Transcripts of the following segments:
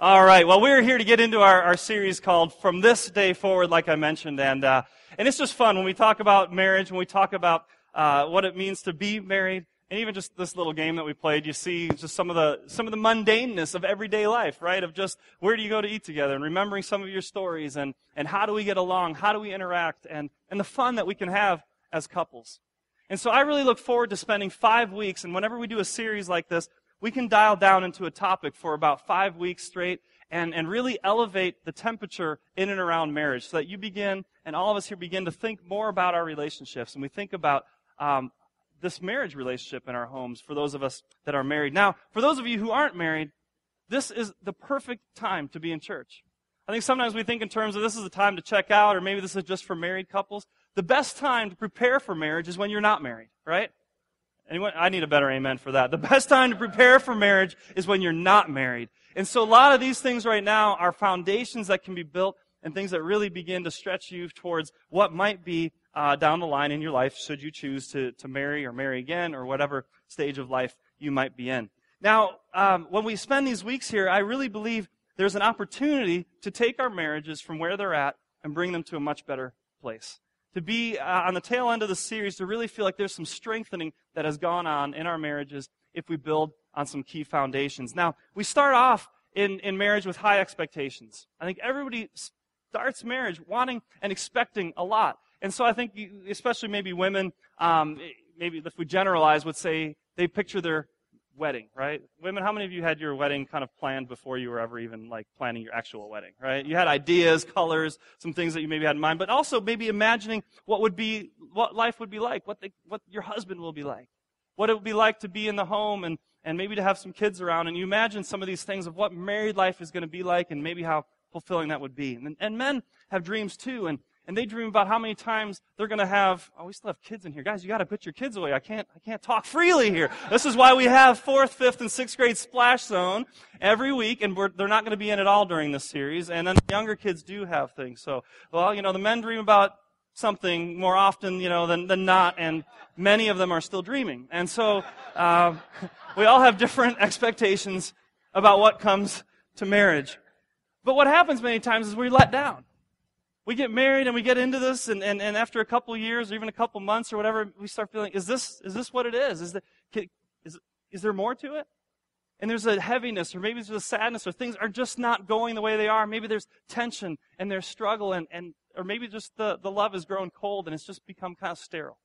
All right. Well, we're here to get into our, our series called From This Day Forward, like I mentioned. And, uh, and it's just fun when we talk about marriage, when we talk about uh, what it means to be married, and even just this little game that we played, you see just some of the some of the mundaneness of everyday life, right? Of just where do you go to eat together, and remembering some of your stories, and and how do we get along, how do we interact, and and the fun that we can have as couples. And so I really look forward to spending five weeks, and whenever we do a series like this, we can dial down into a topic for about five weeks straight and, and really elevate the temperature in and around marriage so that you begin, and all of us here begin to think more about our relationships. And we think about um, this marriage relationship in our homes for those of us that are married. Now, for those of you who aren't married, this is the perfect time to be in church. I think sometimes we think in terms of this is a time to check out, or maybe this is just for married couples. The best time to prepare for marriage is when you're not married, right? Anyone? I need a better amen for that. The best time to prepare for marriage is when you're not married. And so a lot of these things right now are foundations that can be built and things that really begin to stretch you towards what might be uh, down the line in your life should you choose to, to marry or marry again or whatever stage of life you might be in. Now, um, when we spend these weeks here, I really believe there's an opportunity to take our marriages from where they're at and bring them to a much better place to be uh, on the tail end of the series to really feel like there's some strengthening that has gone on in our marriages if we build on some key foundations. Now, we start off in, in marriage with high expectations. I think everybody starts marriage wanting and expecting a lot. And so I think, especially maybe women, um, maybe if we generalize, would say they picture their wedding, right? Women, how many of you had your wedding kind of planned before you were ever even like planning your actual wedding, right? You had ideas, colors, some things that you maybe had in mind, but also maybe imagining what would be, what life would be like, what the, what your husband will be like, what it would be like to be in the home and, and maybe to have some kids around. And you imagine some of these things of what married life is going to be like and maybe how fulfilling that would be. And, and men have dreams too. And and they dream about how many times they're going to have oh we still have kids in here. Guys you got to put your kids away. I can't i can't talk freely here. This is why we have fourth fifth and sixth grade splash zone every week and they're not going to be in at all during this series and then the younger kids do have things. So well you know the men dream about something more often you know than, than not and many of them are still dreaming. And so uh, we all have different expectations about what comes to marriage. But what happens many times is we're let down we get married and we get into this and, and, and after a couple years or even a couple months or whatever we start feeling is this is this what it is? Is, the, is, is there more to it? And there's a heaviness or maybe there's a sadness or things are just not going the way they are. Maybe there's tension and there's struggle and, and or maybe just the, the love has grown cold and it's just become kind of sterile.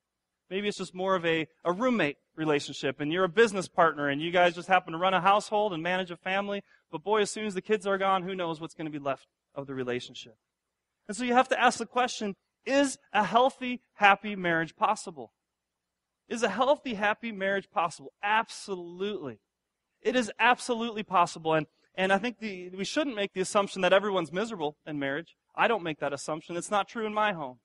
Maybe it's just more of a, a roommate relationship and you're a business partner and you guys just happen to run a household and manage a family but boy as soon as the kids are gone who knows what's going to be left of the relationship and so you have to ask the question is a healthy, happy marriage possible? Is a healthy, happy marriage possible? Absolutely. It is absolutely possible. And, and I think the, we shouldn't make the assumption that everyone's miserable in marriage. I don't make that assumption. It's not true in my home.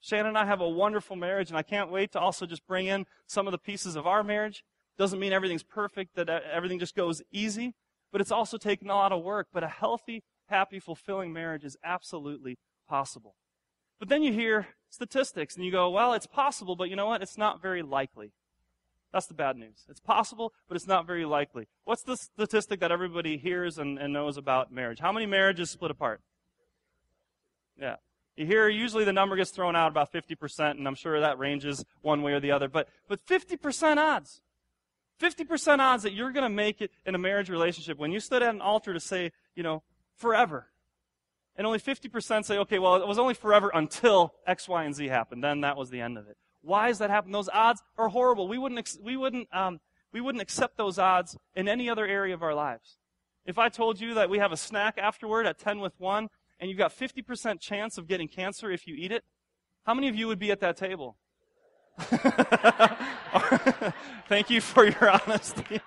Shannon and I have a wonderful marriage, and I can't wait to also just bring in some of the pieces of our marriage. Doesn't mean everything's perfect, that uh, everything just goes easy, but it's also taken a lot of work. But a healthy, happy, fulfilling marriage is absolutely possible. But then you hear statistics and you go, well, it's possible, but you know what? It's not very likely. That's the bad news. It's possible, but it's not very likely. What's the statistic that everybody hears and, and knows about marriage? How many marriages split apart? Yeah. You hear usually the number gets thrown out about 50%, and I'm sure that ranges one way or the other. But, but 50% odds. 50% odds that you're going to make it in a marriage relationship. When you stood at an altar to say, you know, forever, and only 50% say, okay, well, it was only forever until X, Y, and Z happened. Then that was the end of it. Why does that happen? Those odds are horrible. We wouldn't, we wouldn't, um, we wouldn't accept those odds in any other area of our lives. If I told you that we have a snack afterward at 10 with 1, and you've got 50% chance of getting cancer if you eat it, how many of you would be at that table? Thank you for your honesty.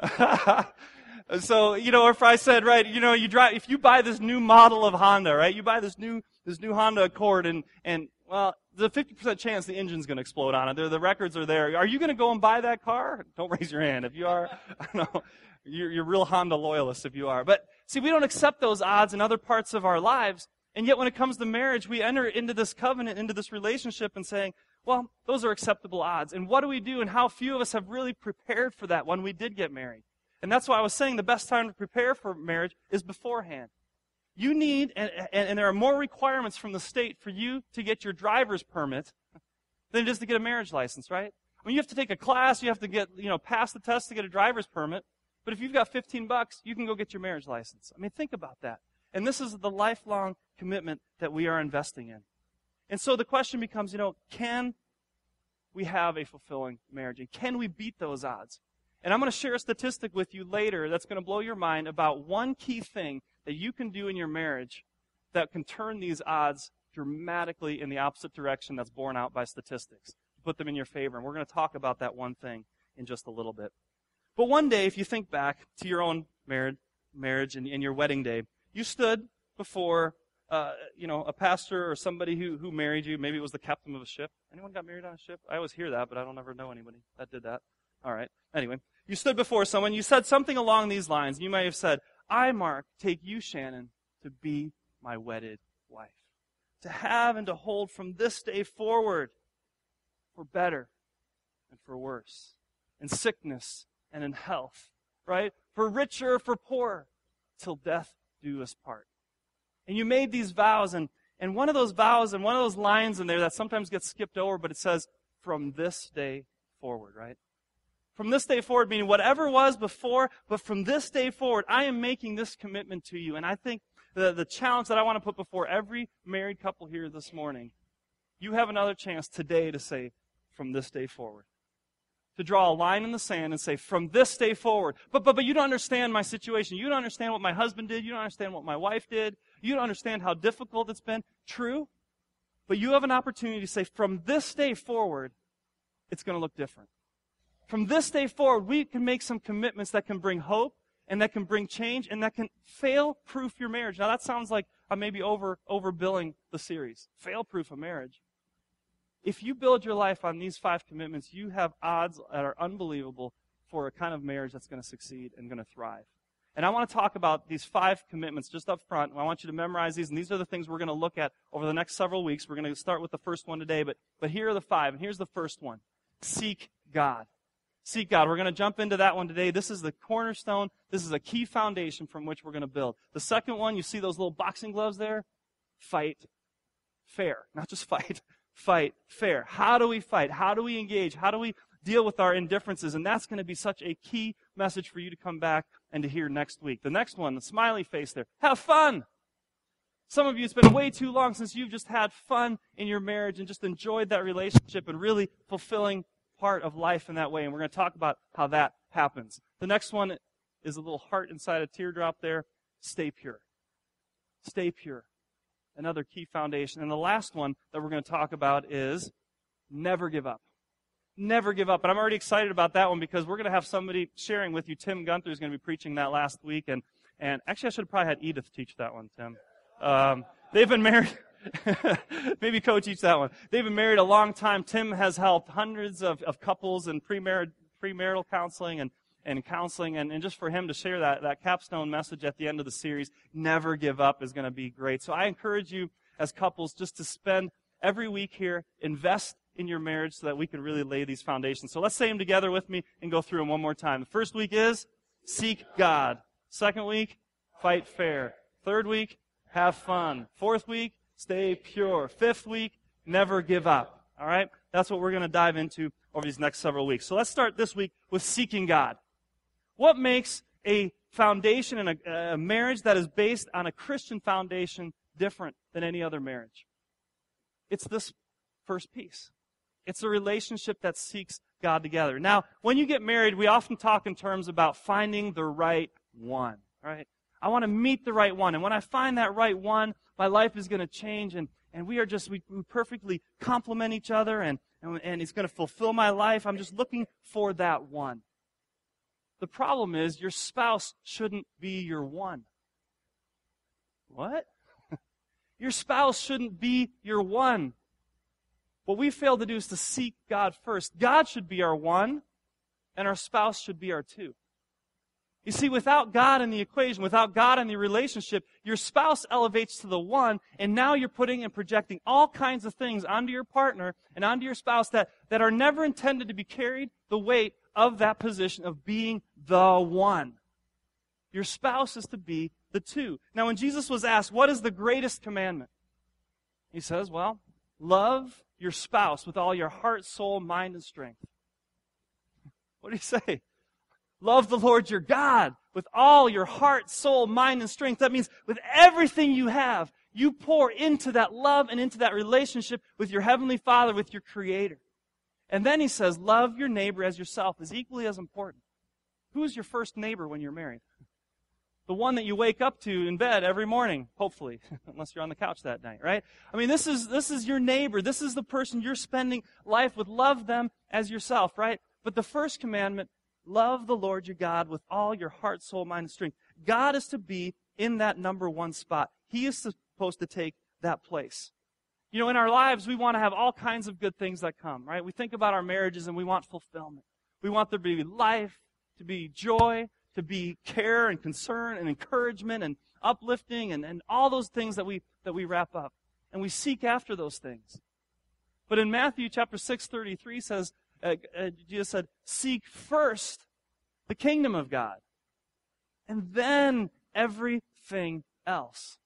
So, you know, if I said, right, you know, you drive, if you buy this new model of Honda, right, you buy this new, this new Honda Accord and, and, well, there's a 50% chance the engine's going to explode on it. The, the records are there. Are you going to go and buy that car? Don't raise your hand. If you are, I don't know. You're, you're real Honda loyalist if you are. But see, we don't accept those odds in other parts of our lives. And yet when it comes to marriage, we enter into this covenant, into this relationship and saying, well, those are acceptable odds. And what do we do? And how few of us have really prepared for that when we did get married? And that's why I was saying the best time to prepare for marriage is beforehand. You need, and, and, and there are more requirements from the state for you to get your driver's permit than it is to get a marriage license, right? I mean, you have to take a class, you have to get, you know, pass the test to get a driver's permit. But if you've got 15 bucks, you can go get your marriage license. I mean, think about that. And this is the lifelong commitment that we are investing in. And so the question becomes, you know, can we have a fulfilling marriage? And can we beat those odds? And I'm going to share a statistic with you later that's going to blow your mind about one key thing that you can do in your marriage that can turn these odds dramatically in the opposite direction that's borne out by statistics. Put them in your favor. And we're going to talk about that one thing in just a little bit. But one day, if you think back to your own marriage, marriage and, and your wedding day, you stood before uh, you know, a pastor or somebody who, who married you. Maybe it was the captain of a ship. Anyone got married on a ship? I always hear that, but I don't ever know anybody that did that. All right. Anyway, you stood before someone. You said something along these lines. You may have said, I, Mark, take you, Shannon, to be my wedded wife. To have and to hold from this day forward for better and for worse, in sickness and in health, right? For richer, for poorer, till death do us part. And you made these vows, and, and one of those vows and one of those lines in there that sometimes gets skipped over, but it says, from this day forward, right? From this day forward, meaning whatever was before, but from this day forward, I am making this commitment to you. And I think the, the challenge that I want to put before every married couple here this morning, you have another chance today to say, from this day forward. To draw a line in the sand and say, from this day forward. But, but, but you don't understand my situation. You don't understand what my husband did. You don't understand what my wife did. You don't understand how difficult it's been. True. But you have an opportunity to say, from this day forward, it's going to look different. From this day forward, we can make some commitments that can bring hope and that can bring change and that can fail proof your marriage. Now that sounds like I'm maybe over overbilling the series. Fail proof a marriage. If you build your life on these five commitments, you have odds that are unbelievable for a kind of marriage that's going to succeed and going to thrive. And I want to talk about these five commitments just up front. I want you to memorize these, and these are the things we're going to look at over the next several weeks. We're going to start with the first one today, but, but here are the five, and here's the first one. Seek God. Seek God. We're going to jump into that one today. This is the cornerstone. This is a key foundation from which we're going to build. The second one, you see those little boxing gloves there? Fight fair. Not just fight. Fight fair. How do we fight? How do we engage? How do we deal with our indifferences? And that's going to be such a key message for you to come back and to hear next week. The next one, the smiley face there. Have fun. Some of you, it's been way too long since you've just had fun in your marriage and just enjoyed that relationship and really fulfilling part of life in that way. And we're going to talk about how that happens. The next one is a little heart inside a teardrop there. Stay pure. Stay pure. Another key foundation. And the last one that we're going to talk about is never give up. Never give up. And I'm already excited about that one because we're going to have somebody sharing with you. Tim Gunther is going to be preaching that last week. And, and actually, I should have probably had Edith teach that one, Tim. Um, they've been married. Maybe coach teach that one. They've been married a long time. Tim has helped hundreds of, of couples in premarital, premarital counseling and, and counseling. And, and just for him to share that, that capstone message at the end of the series, never give up, is going to be great. So I encourage you as couples just to spend every week here, invest in your marriage so that we can really lay these foundations. So let's say them together with me and go through them one more time. The first week is seek God. Second week, fight fair. Third week, have fun. Fourth week, stay pure. Fifth week, never give up. All right? That's what we're going to dive into over these next several weeks. So let's start this week with seeking God. What makes a foundation and a, a marriage that is based on a Christian foundation different than any other marriage? It's this first piece. It's a relationship that seeks God together. Now, when you get married, we often talk in terms about finding the right one, right? I want to meet the right one. And when I find that right one, my life is going to change and, and we are just, we, we perfectly complement each other and, and, and it's going to fulfill my life. I'm just looking for that one. The problem is your spouse shouldn't be your one. What? your spouse shouldn't be your one. What we fail to do is to seek God first. God should be our one, and our spouse should be our two. You see, without God in the equation, without God in the relationship, your spouse elevates to the one, and now you're putting and projecting all kinds of things onto your partner and onto your spouse that, that are never intended to be carried the weight of that position of being the one. Your spouse is to be the two. Now, when Jesus was asked, what is the greatest commandment? He says, well, love your spouse with all your heart, soul, mind, and strength. What do you say? Love the Lord your God with all your heart, soul, mind, and strength. That means with everything you have, you pour into that love and into that relationship with your Heavenly Father, with your Creator. And then he says, love your neighbor as yourself is equally as important. Who is your first neighbor when you're married? The one that you wake up to in bed every morning, hopefully, unless you're on the couch that night, right? I mean, this is, this is your neighbor. This is the person you're spending life with. Love them as yourself, right? But the first commandment, love the Lord your God with all your heart, soul, mind, and strength. God is to be in that number one spot. He is supposed to take that place. You know, in our lives, we want to have all kinds of good things that come, right? We think about our marriages and we want fulfillment. We want there to be life, to be joy, to be care and concern and encouragement and uplifting and, and all those things that we, that we wrap up. And we seek after those things. But in Matthew chapter 6, 33 says, uh, uh, Jesus said, seek first the kingdom of God. And then everything else.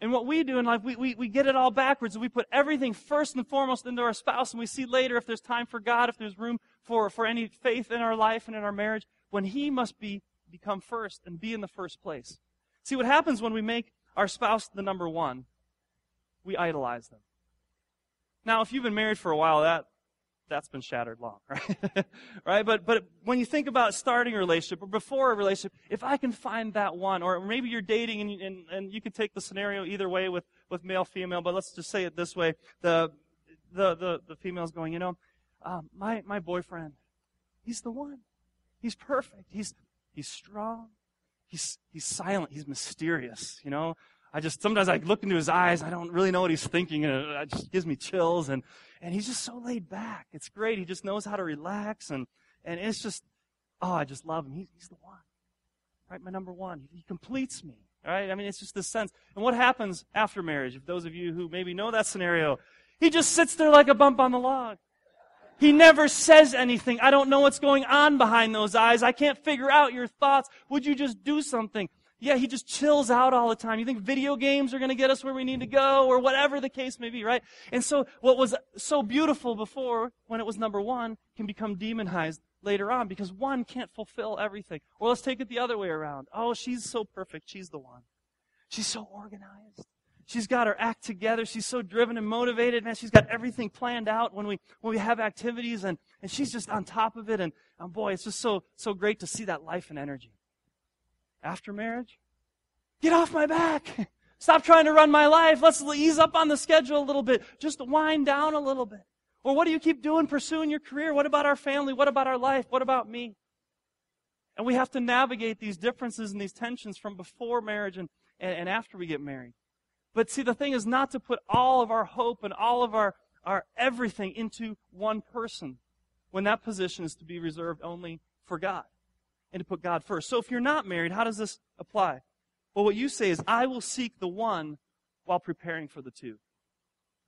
And what we do in life, we, we, we get it all backwards. We put everything first and foremost into our spouse, and we see later if there's time for God, if there's room for, for any faith in our life and in our marriage, when He must be become first and be in the first place. See, what happens when we make our spouse the number one, we idolize them. Now, if you've been married for a while, that that's been shattered long, right? right? But but when you think about starting a relationship or before a relationship, if I can find that one, or maybe you're dating and and, and you can take the scenario either way with with male female, but let's just say it this way: the the the, the female's going, you know, um, my my boyfriend, he's the one, he's perfect, he's he's strong, he's he's silent, he's mysterious, you know. I just sometimes I look into his eyes. I don't really know what he's thinking, and it just gives me chills. And and he's just so laid back. It's great. He just knows how to relax, and and it's just oh, I just love him. He's, he's the one, right? My number one. He completes me, right? I mean, it's just this sense. And what happens after marriage? If those of you who maybe know that scenario, he just sits there like a bump on the log. He never says anything. I don't know what's going on behind those eyes. I can't figure out your thoughts. Would you just do something? Yeah, he just chills out all the time. You think video games are going to get us where we need to go or whatever the case may be, right? And so what was so beautiful before when it was number one can become demonized later on because one can't fulfill everything. Or let's take it the other way around. Oh, she's so perfect. She's the one. She's so organized. She's got her act together. She's so driven and motivated, man. She's got everything planned out when we when we have activities and, and she's just on top of it and, and boy, it's just so so great to see that life and energy after marriage? Get off my back. Stop trying to run my life. Let's ease up on the schedule a little bit. Just wind down a little bit. Or what do you keep doing pursuing your career? What about our family? What about our life? What about me? And we have to navigate these differences and these tensions from before marriage and, and, and after we get married. But see, the thing is not to put all of our hope and all of our, our everything into one person when that position is to be reserved only for God and to put God first. So if you're not married, how does this apply? Well, what you say is, I will seek the one while preparing for the two.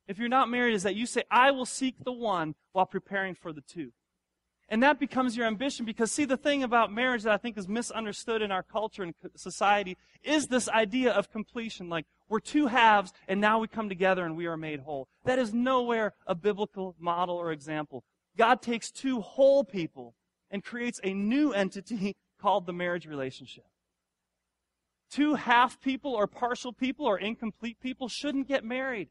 If you're not married, is that you say, I will seek the one while preparing for the two. And that becomes your ambition because, see, the thing about marriage that I think is misunderstood in our culture and society is this idea of completion. Like, we're two halves and now we come together and we are made whole. That is nowhere a biblical model or example. God takes two whole people and creates a new entity called the marriage relationship. Two half people or partial people or incomplete people shouldn't get married.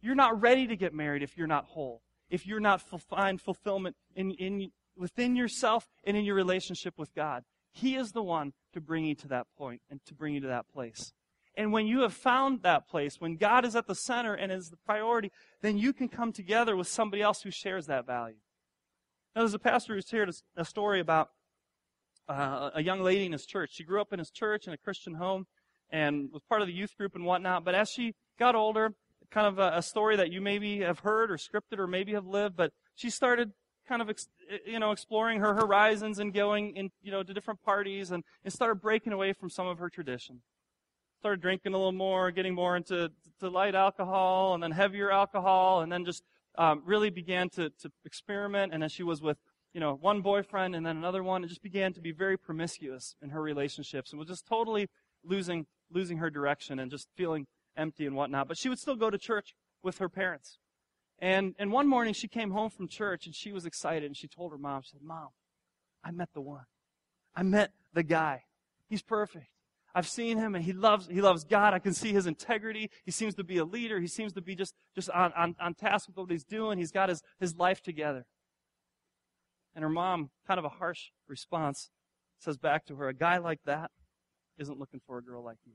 You're not ready to get married if you're not whole, if you're not find fulfillment in, in, within yourself and in your relationship with God. He is the one to bring you to that point and to bring you to that place. And when you have found that place, when God is at the center and is the priority, then you can come together with somebody else who shares that value. Now, there's a pastor who's shared a story about uh, a young lady in his church. She grew up in his church in a Christian home and was part of the youth group and whatnot. But as she got older, kind of a, a story that you maybe have heard or scripted or maybe have lived, but she started kind of you know exploring her horizons and going in you know to different parties and, and started breaking away from some of her tradition started drinking a little more getting more into to light alcohol and then heavier alcohol and then just um, really began to, to experiment. And then she was with, you know, one boyfriend and then another one, and just began to be very promiscuous in her relationships and was just totally losing losing her direction and just feeling empty and whatnot. But she would still go to church with her parents. And and one morning she came home from church and she was excited and she told her mom, she said, Mom, I met the one. I met the guy. He's perfect. I've seen him and he loves, he loves God. I can see his integrity. He seems to be a leader. He seems to be just, just on, on, on task with what he's doing. He's got his, his life together. And her mom, kind of a harsh response, says back to her, a guy like that isn't looking for a girl like you.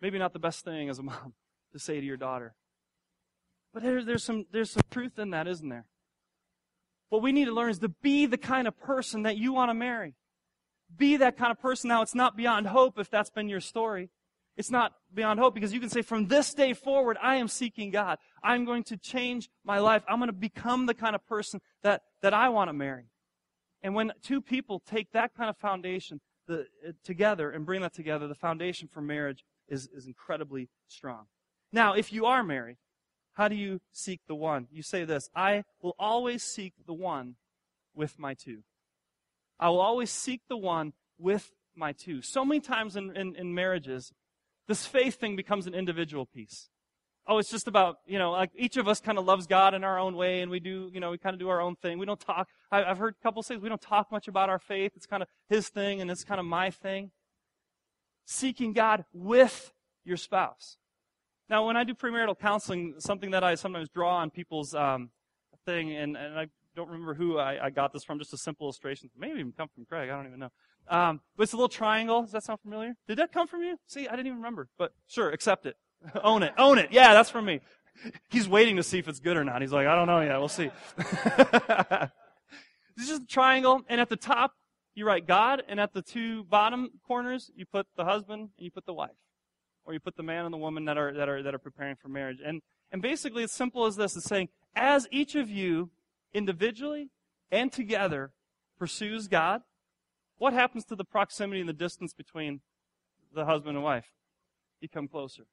Maybe not the best thing as a mom to say to your daughter. But there, there's some, there's some truth in that, isn't there? What we need to learn is to be the kind of person that you want to marry. Be that kind of person. Now, it's not beyond hope if that's been your story. It's not beyond hope because you can say, from this day forward, I am seeking God. I'm going to change my life. I'm going to become the kind of person that, that I want to marry. And when two people take that kind of foundation the, uh, together and bring that together, the foundation for marriage is, is incredibly strong. Now, if you are married, how do you seek the one? You say this I will always seek the one with my two. I will always seek the one with my two. So many times in, in, in marriages, this faith thing becomes an individual piece. Oh, it's just about, you know, like each of us kind of loves God in our own way and we do, you know, we kind of do our own thing. We don't talk, I, have heard couples say we don't talk much about our faith. It's kind of his thing and it's kind of my thing. Seeking God with your spouse. Now, when I do premarital counseling, something that I sometimes draw on people's um, thing, and, and I don't remember who I, I, got this from, just a simple illustration. Maybe even come from Craig. I don't even know. Um, but it's a little triangle. Does that sound familiar? Did that come from you? See, I didn't even remember. But sure, accept it. Own it. Own it. Yeah, that's from me. He's waiting to see if it's good or not. He's like, I don't know yet. We'll see. this is a triangle, and at the top, you write God, and at the two bottom corners, you put the husband and you put the wife. Or you put the man and the woman that are, that are, that are preparing for marriage. And, and basically, it's simple as this. It's saying, as each of you individually and together pursues God, what happens to the proximity and the distance between the husband and wife? You come closer.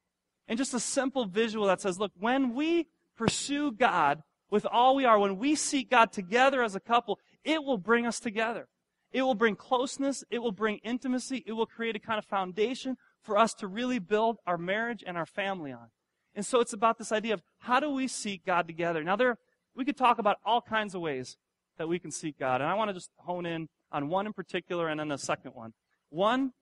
And just a simple visual that says, look, when we pursue God with all we are, when we seek God together as a couple, it will bring us together. It will bring closeness. It will bring intimacy. It will create a kind of foundation for us to really build our marriage and our family on. And so it's about this idea of how do we seek God together? Now there, we could talk about all kinds of ways that we can seek God. And I want to just hone in on one in particular and then the second one. One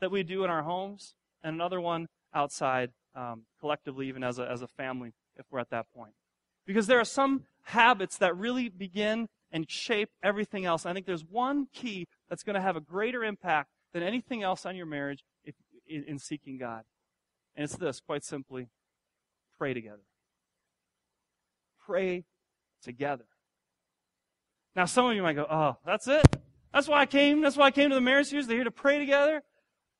that we do in our homes and another one outside um, collectively, even as a, as a family, if we're at that point. Because there are some habits that really begin and shape everything else. I think there's one key that's going to have a greater impact than anything else on your marriage if, in, in seeking God. And it's this, quite simply pray together. Pray together. Now, some of you might go, oh, that's it? That's why I came? That's why I came to the marriage series? They're here to pray together?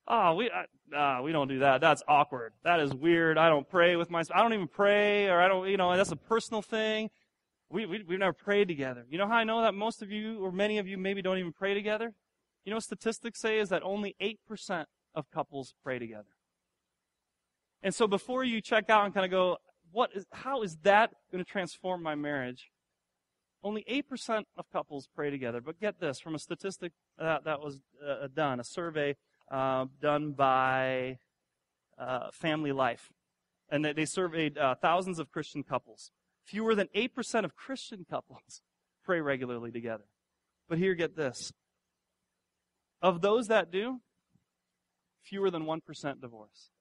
Oh, we, uh, we don't do that. That's awkward. That is weird. I don't pray with my, I don't even pray, or I don't, you know, that's a personal thing. We, we, we've never prayed together. You know how I know that most of you, or many of you, maybe don't even pray together? You know what statistics say is that only 8% of couples pray together. And so before you check out and kind of go, what is, how is that going to transform my marriage? Only 8% of couples pray together. But get this, from a statistic that, that was uh, done, a survey uh, done by uh, Family Life. And they, they surveyed uh, thousands of Christian couples. Fewer than 8% of Christian couples pray regularly together. But here, get this. Of those that do, fewer than 1% divorce.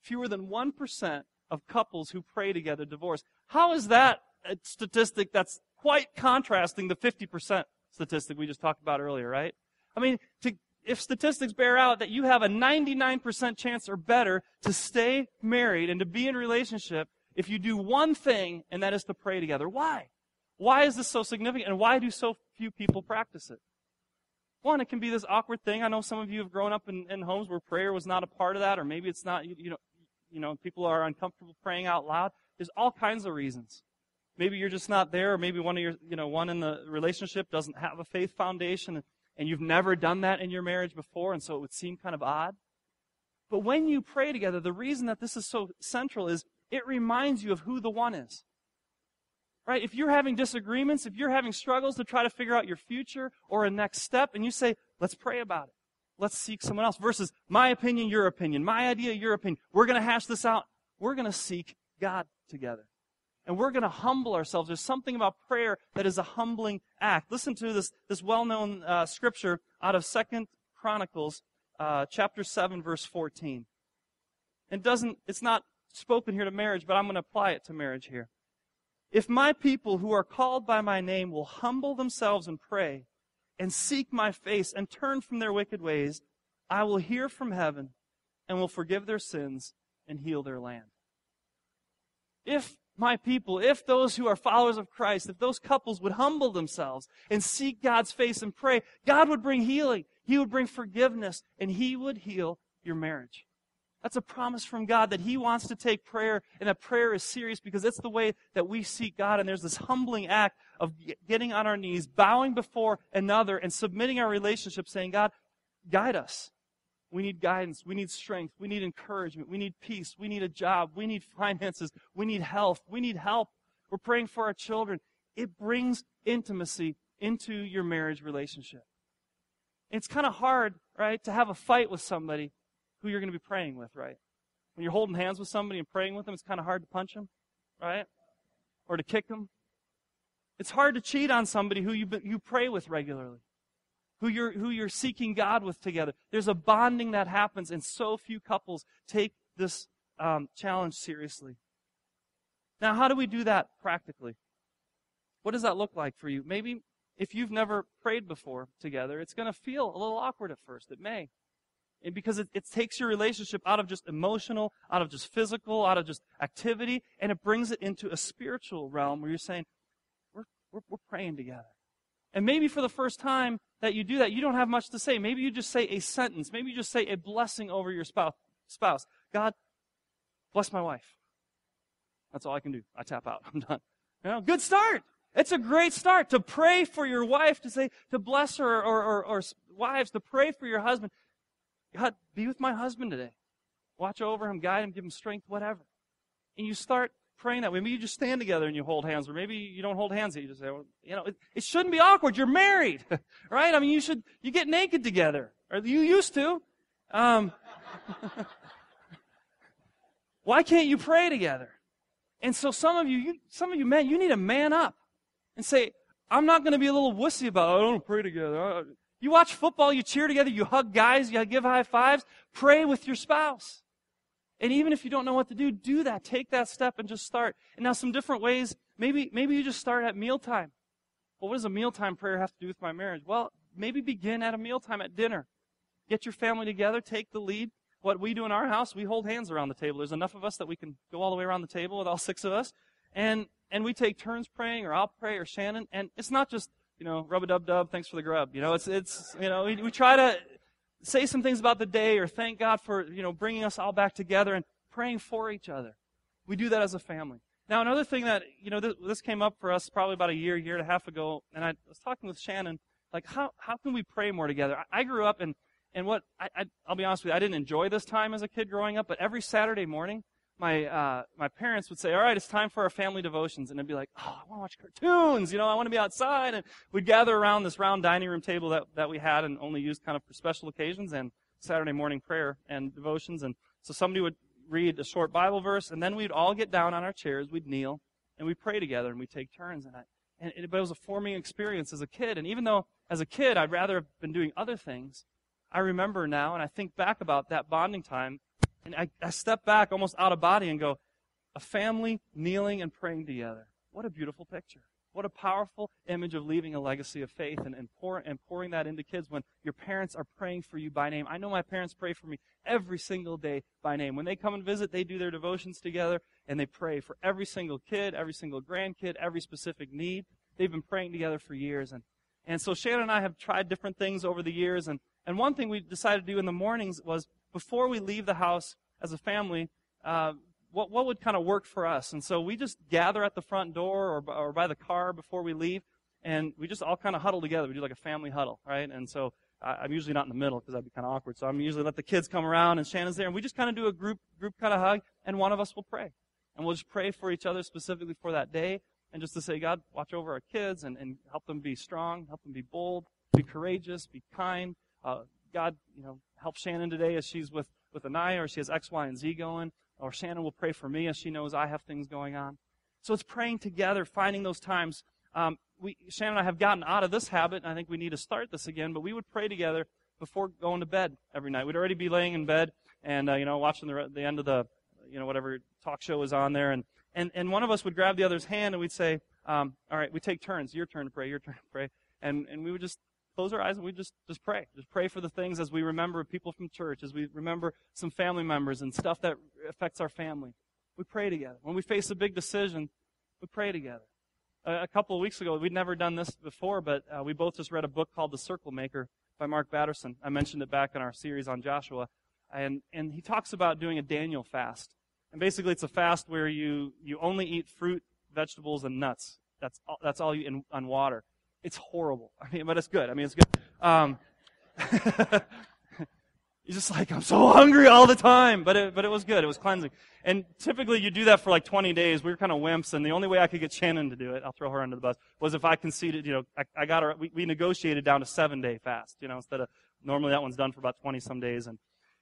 Fewer than 1% of couples who pray together divorce. How is that statistic that's quite contrasting the 50% statistic we just talked about earlier, right? I mean, to, if statistics bear out that you have a 99% chance or better to stay married and to be in relationship if you do one thing, and that is to pray together. Why? Why is this so significant, and why do so few people practice it? One, it can be this awkward thing. I know some of you have grown up in, in homes where prayer was not a part of that, or maybe it's not, you, you know, you know, people are uncomfortable praying out loud. There's all kinds of reasons. Maybe you're just not there, or maybe one of your, you know, one in the relationship doesn't have a faith foundation, and you've never done that in your marriage before, and so it would seem kind of odd. But when you pray together, the reason that this is so central is it reminds you of who the one is. Right? If you're having disagreements, if you're having struggles to try to figure out your future or a next step, and you say, let's pray about it. Let's seek someone else versus my opinion, your opinion, my idea, your opinion. We're going to hash this out. We're going to seek God together. And we're going to humble ourselves. There's something about prayer that is a humbling act. Listen to this, this well-known uh, scripture out of Second Chronicles, uh, chapter 7, verse 14. It doesn't, it's not spoken here to marriage, but I'm going to apply it to marriage here. If my people who are called by my name will humble themselves and pray and seek my face and turn from their wicked ways, I will hear from heaven and will forgive their sins and heal their land. If my people, if those who are followers of Christ, if those couples would humble themselves and seek God's face and pray, God would bring healing. He would bring forgiveness and He would heal your marriage. That's a promise from God that He wants to take prayer and that prayer is serious because it's the way that we seek God. And there's this humbling act of getting on our knees, bowing before another and submitting our relationship saying, God, guide us. We need guidance. We need strength. We need encouragement. We need peace. We need a job. We need finances. We need health. We need help. We're praying for our children. It brings intimacy into your marriage relationship. It's kind of hard, right, to have a fight with somebody who you're going to be praying with, right? When you're holding hands with somebody and praying with them, it's kind of hard to punch them, right? Or to kick them. It's hard to cheat on somebody who you, you pray with regularly who you're, who you're seeking God with together. There's a bonding that happens, and so few couples take this um, challenge seriously. Now, how do we do that practically? What does that look like for you? Maybe if you've never prayed before together, it's going to feel a little awkward at first. It may. And because it, it takes your relationship out of just emotional, out of just physical, out of just activity, and it brings it into a spiritual realm where you're saying, we're, we're, we're praying together. And maybe for the first time that you do that, you don't have much to say. Maybe you just say a sentence. Maybe you just say a blessing over your spouse. God, bless my wife. That's all I can do. I tap out. I'm done. You know, good start. It's a great start to pray for your wife, to say, to bless her, or, or, or wives, to pray for your husband. God, be with my husband today. Watch over him, guide him, give him strength, whatever. And you start praying that way. Maybe you just stand together and you hold hands, or maybe you don't hold hands. You just say, well, you know, it, it shouldn't be awkward. You're married, right? I mean, you should, you get naked together, or you used to. Um, why can't you pray together? And so some of you, you, some of you men, you need to man up and say, I'm not going to be a little wussy about, it. I don't pray together. You watch football, you cheer together, you hug guys, you give high fives. Pray with your spouse. And even if you don't know what to do, do that. Take that step and just start. And now some different ways. Maybe, maybe you just start at mealtime. Well, what does a mealtime prayer have to do with my marriage? Well, maybe begin at a mealtime at dinner. Get your family together, take the lead. What we do in our house, we hold hands around the table. There's enough of us that we can go all the way around the table with all six of us. And, and we take turns praying, or I'll pray, or Shannon. And it's not just, you know, rub a dub dub, thanks for the grub. You know, it's, it's, you know, we, we try to, say some things about the day or thank God for, you know, bringing us all back together and praying for each other. We do that as a family. Now, another thing that, you know, this, this came up for us probably about a year, year and a half ago, and I was talking with Shannon, like, how, how can we pray more together? I, I grew up and, and what, I, I, I'll be honest with you, I didn't enjoy this time as a kid growing up, but every Saturday morning, my uh, my parents would say, "All right, it's time for our family devotions," and I'd be like, "Oh, I want to watch cartoons," you know, I want to be outside, and we'd gather around this round dining room table that that we had and only used kind of for special occasions and Saturday morning prayer and devotions, and so somebody would read a short Bible verse, and then we'd all get down on our chairs, we'd kneel, and we'd pray together, and we'd take turns. And, I, and it, but it was a forming experience as a kid, and even though as a kid I'd rather have been doing other things, I remember now, and I think back about that bonding time and I, I step back almost out of body and go, a family kneeling and praying together. What a beautiful picture. What a powerful image of leaving a legacy of faith and, and, pour, and pouring that into kids when your parents are praying for you by name. I know my parents pray for me every single day by name. When they come and visit, they do their devotions together and they pray for every single kid, every single grandkid, every specific need. They've been praying together for years. And, and so Shannon and I have tried different things over the years. And, and one thing we decided to do in the mornings was before we leave the house as a family, uh, what, what would kind of work for us? And so we just gather at the front door or, or by the car before we leave, and we just all kind of huddle together. We do like a family huddle, right? And so I, am usually not in the middle because that'd be kind of awkward. So I'm usually let the kids come around and Shannon's there, and we just kind of do a group group kind of hug, and one of us will pray, and we'll just pray for each other specifically for that day. and just to say, God, watch over our kids and, and help them be strong, help them be bold, be courageous, be kind. Uh, God, you know, help Shannon today as she's with, with Anaya or she has X, Y, and Z going. Or Shannon will pray for me as she knows I have things going on. So it's praying together, finding those times. Um, we, Shannon and I have gotten out of this habit, and I think we need to start this again, but we would pray together before going to bed every night. We'd already be laying in bed and, uh, you know, watching the, the end of the, you know, whatever talk show was on there. And, and, and one of us would grab the other's hand and we'd say, um, all right, we take turns. Your turn to pray, your turn to pray. And, and we would just close our eyes and we just, just pray. Just pray for the things as we remember people from church, as we remember some family members and stuff that affects our family. We pray together. When we face a big decision, we pray together. A, couple of weeks ago, we'd never done this before, but uh, we both just read a book called The Circle Maker by Mark Batterson. I mentioned it back in our series on Joshua. And, and he talks about doing a Daniel fast. And basically, it's a fast where you, you only eat fruit, vegetables, and nuts. That's all, that's all you in, on water. It's horrible. I mean, but it's good. I mean, it's good. Um, you're just like, I'm so hungry all the time. But it, but it was good. It was cleansing. And typically you do that for like 20 days. We were kind of wimps, and the only way I could get Shannon to do it, I'll throw her under the bus, was if I conceded, you know, I, I got her, we, we negotiated down to seven day fast, you know, instead of, normally that one's done for about 20 some days. And,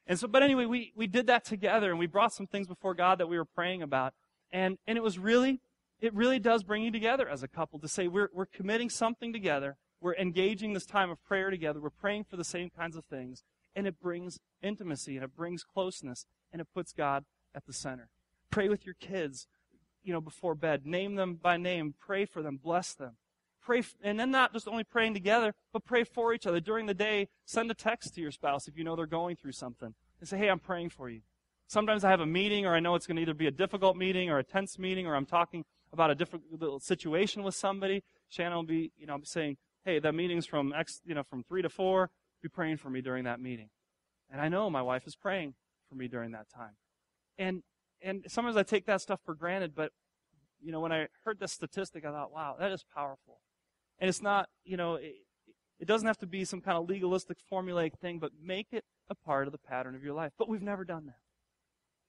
and so, but anyway, we, we did that together, and we brought some things before God that we were praying about. And, and it was really it really does bring you together as a couple to say we're, we're committing something together. We're engaging this time of prayer together. We're praying for the same kinds of things. And it brings intimacy and it brings closeness and it puts God at the center. Pray with your kids, you know, before bed. Name them by name. Pray for them. Bless them. Pray, and then not just only praying together, but pray for each other. During the day, send a text to your spouse if you know they're going through something. And say, hey, I'm praying for you. Sometimes I have a meeting or I know it's going to either be a difficult meeting or a tense meeting or I'm talking about a different little situation with somebody, Shannon will be, you know, saying, hey, that meeting's from X, you know, from three to four. Be praying for me during that meeting. And I know my wife is praying for me during that time. And and sometimes I take that stuff for granted, but you know, when I heard this statistic, I thought, wow, that is powerful. And it's not, you know, it, it doesn't have to be some kind of legalistic, formulaic thing, but make it a part of the pattern of your life. But we've never done that.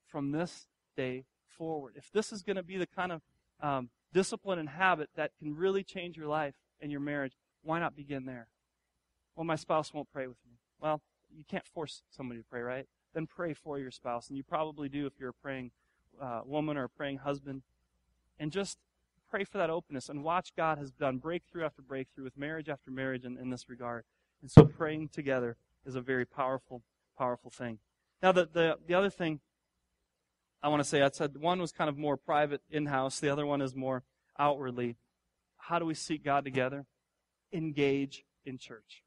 From this day forward. If this is going to be the kind of um, discipline and habit that can really change your life and your marriage, why not begin there? Well, my spouse won't pray with me. Well, you can't force somebody to pray, right? Then pray for your spouse. And you probably do if you're a praying uh, woman or a praying husband. And just pray for that openness and watch God has done breakthrough after breakthrough with marriage after marriage in, in this regard. And so praying together is a very powerful, powerful thing. Now, the, the, the other thing I want to say I said one was kind of more private in house, the other one is more outwardly. How do we seek God together? Engage in church.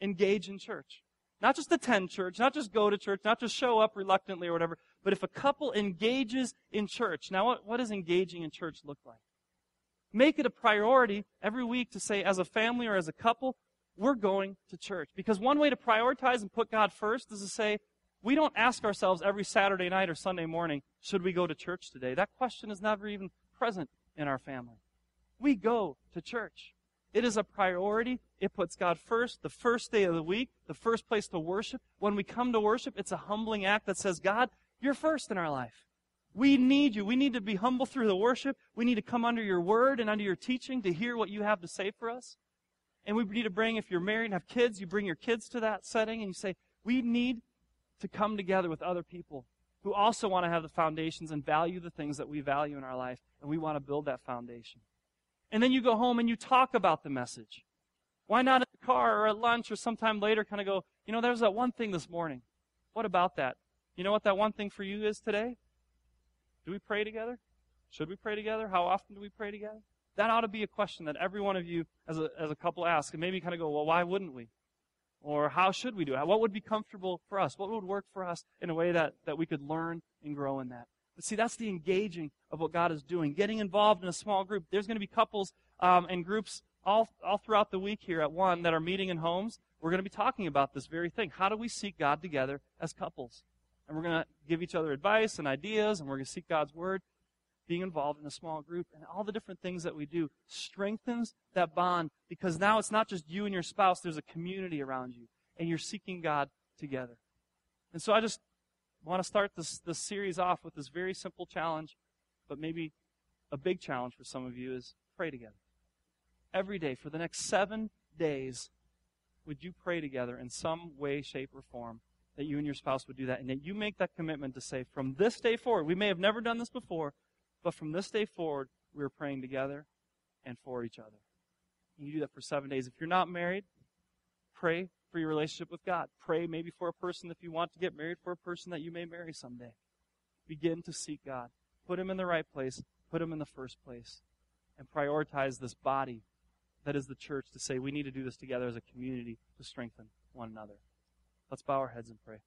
Engage in church. Not just attend church, not just go to church, not just show up reluctantly or whatever, but if a couple engages in church. Now, what, what does engaging in church look like? Make it a priority every week to say, as a family or as a couple, we're going to church. Because one way to prioritize and put God first is to say, we don't ask ourselves every Saturday night or Sunday morning, should we go to church today? That question is never even present in our family. We go to church. It is a priority. It puts God first, the first day of the week, the first place to worship. When we come to worship, it's a humbling act that says, God, you're first in our life. We need you. We need to be humble through the worship. We need to come under your word and under your teaching to hear what you have to say for us. And we need to bring, if you're married and have kids, you bring your kids to that setting and you say, we need to come together with other people who also want to have the foundations and value the things that we value in our life, and we want to build that foundation. And then you go home and you talk about the message. Why not in the car or at lunch or sometime later kind of go, you know, there's that one thing this morning. What about that? You know what that one thing for you is today? Do we pray together? Should we pray together? How often do we pray together? That ought to be a question that every one of you as a, as a couple ask, and maybe kind of go, well, why wouldn't we? Or how should we do it? What would be comfortable for us? What would work for us in a way that, that we could learn and grow in that? But see, that's the engaging of what God is doing. Getting involved in a small group. There's going to be couples um, and groups all, all throughout the week here at one that are meeting in homes. We're going to be talking about this very thing. How do we seek God together as couples? And we're going to give each other advice and ideas, and we're going to seek God's word being involved in a small group and all the different things that we do strengthens that bond because now it's not just you and your spouse, there's a community around you and you're seeking God together. And so I just want to start this, this series off with this very simple challenge, but maybe a big challenge for some of you is pray together. Every day for the next seven days, would you pray together in some way, shape, or form that you and your spouse would do that and that you make that commitment to say, from this day forward, we may have never done this before, but from this day forward, we're praying together and for each other. And you do that for seven days. If you're not married, pray for your relationship with God. Pray maybe for a person if you want to get married, for a person that you may marry someday. Begin to seek God. Put him in the right place. Put him in the first place. And prioritize this body that is the church to say we need to do this together as a community to strengthen one another. Let's bow our heads and pray.